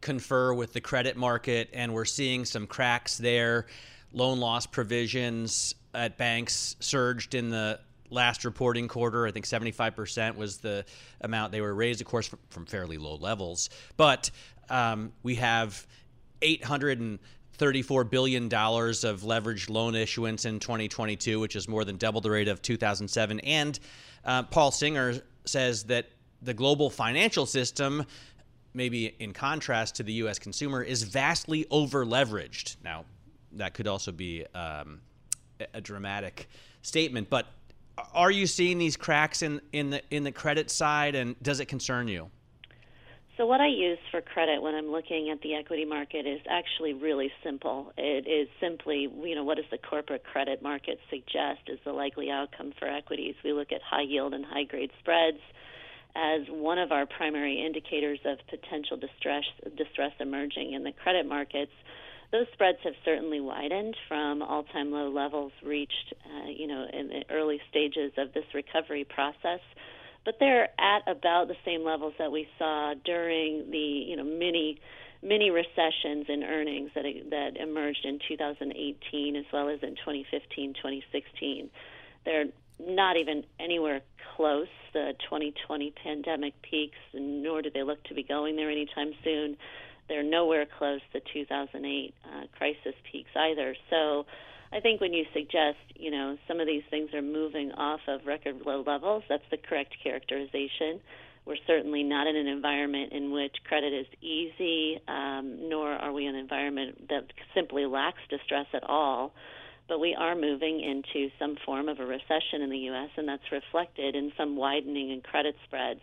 confer with the credit market, and we're seeing some cracks there. Loan loss provisions at banks surged in the last reporting quarter. I think 75% was the amount they were raised, of course, from, from fairly low levels. But um, we have 834 billion dollars of leveraged loan issuance in 2022, which is more than double the rate of 2007. And uh, Paul Singer says that the global financial system maybe in contrast to the U.S. consumer, is vastly over leveraged. Now, that could also be um, a dramatic statement, but are you seeing these cracks in, in the in the credit side, and does it concern you?
So what I use for credit when I'm looking at the equity market is actually really simple. It is simply, you know, what does the corporate credit market suggest is the likely outcome for equities? We look at high yield and high grade spreads as one of our primary indicators of potential distress distress emerging in the credit markets. Those spreads have certainly widened from all-time low levels reached, uh, you know, in the early stages of this recovery process. But they're at about the same levels that we saw during the, you know, mini many recessions in earnings that that emerged in 2018 as well as in 2015, 2016. They're not even anywhere close the 2020 pandemic peaks, nor do they look to be going there anytime soon. They're nowhere close the 2008 uh, crisis peaks either. So I think when you suggest, you know, some of these things are moving off of record low levels, that's the correct characterization. We're certainly not in an environment in which credit is easy, um, nor are we in an environment that simply lacks distress at all. But we are moving into some form of a recession in the U.S., and that's reflected in some widening in credit spreads,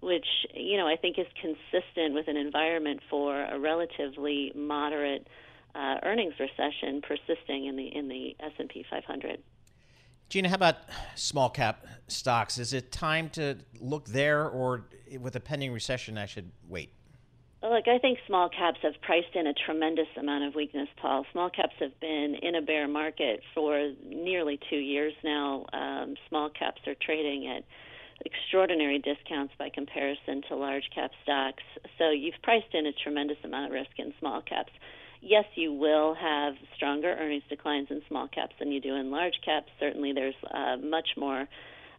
which you know I think is consistent with an environment for a relatively moderate uh, earnings recession persisting in the in the S&P 500.
Gina, how about small cap stocks? Is it time to look there, or with a pending recession, I should wait?
Look, I think small caps have priced in a tremendous amount of weakness, Paul. Small caps have been in a bear market for nearly two years now. Um, small caps are trading at extraordinary discounts by comparison to large cap stocks. So you've priced in a tremendous amount of risk in small caps yes, you will have stronger earnings declines in small caps than you do in large caps. Certainly, there's uh, much more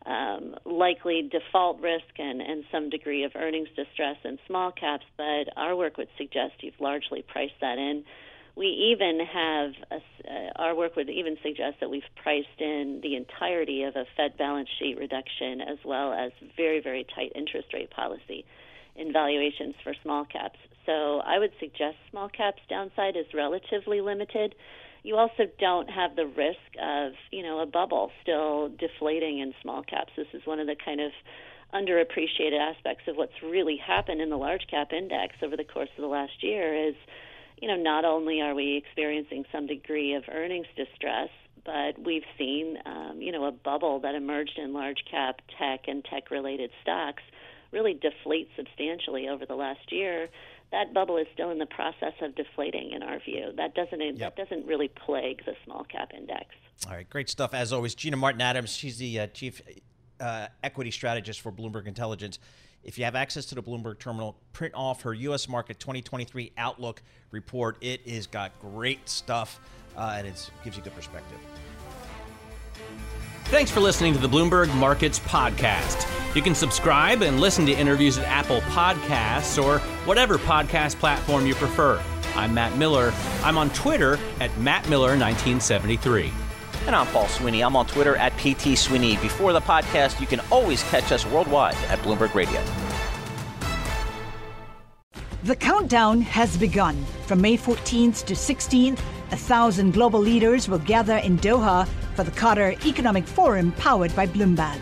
um, likely default risk and, and some degree of earnings distress in small caps, but our work would suggest you've largely priced that in. We even have a, uh, our work would even suggest that we've priced in the entirety of a Fed balance sheet reduction as well as very, very tight interest rate policy in valuations for small caps. So I would suggest small caps downside is relatively limited. You also don't have the risk of, you know, a bubble still deflating in small caps. This is one of the kind of underappreciated aspects of what's really happened in the large cap index over the course of the last year is, you know, not only are we experiencing some degree of earnings distress, but we've seen, um, you know, a bubble that emerged in large cap tech and tech related stocks really deflate substantially over the last year that bubble is still in the process of deflating in our view. That doesn't yep. that doesn't really plague the small cap index.
All right, great stuff as always. Gina Martin Adams, she's the uh, chief uh, equity strategist for Bloomberg Intelligence. If you have access to the Bloomberg terminal, print off her U.S. Market 2023 Outlook report. It is got great stuff uh, and it gives you good perspective.
Thanks for listening to the Bloomberg Markets Podcast. You can subscribe and listen to interviews at Apple Podcasts or whatever podcast platform you prefer. I'm Matt Miller. I'm on Twitter at MattMiller1973.
And I'm Paul Sweeney. I'm on Twitter at PT Sweeney. Before the podcast, you can always catch us worldwide at Bloomberg Radio.
The countdown has begun. From May 14th to 16th, a thousand global leaders will gather in Doha for the Qatar Economic Forum powered by Bloomberg.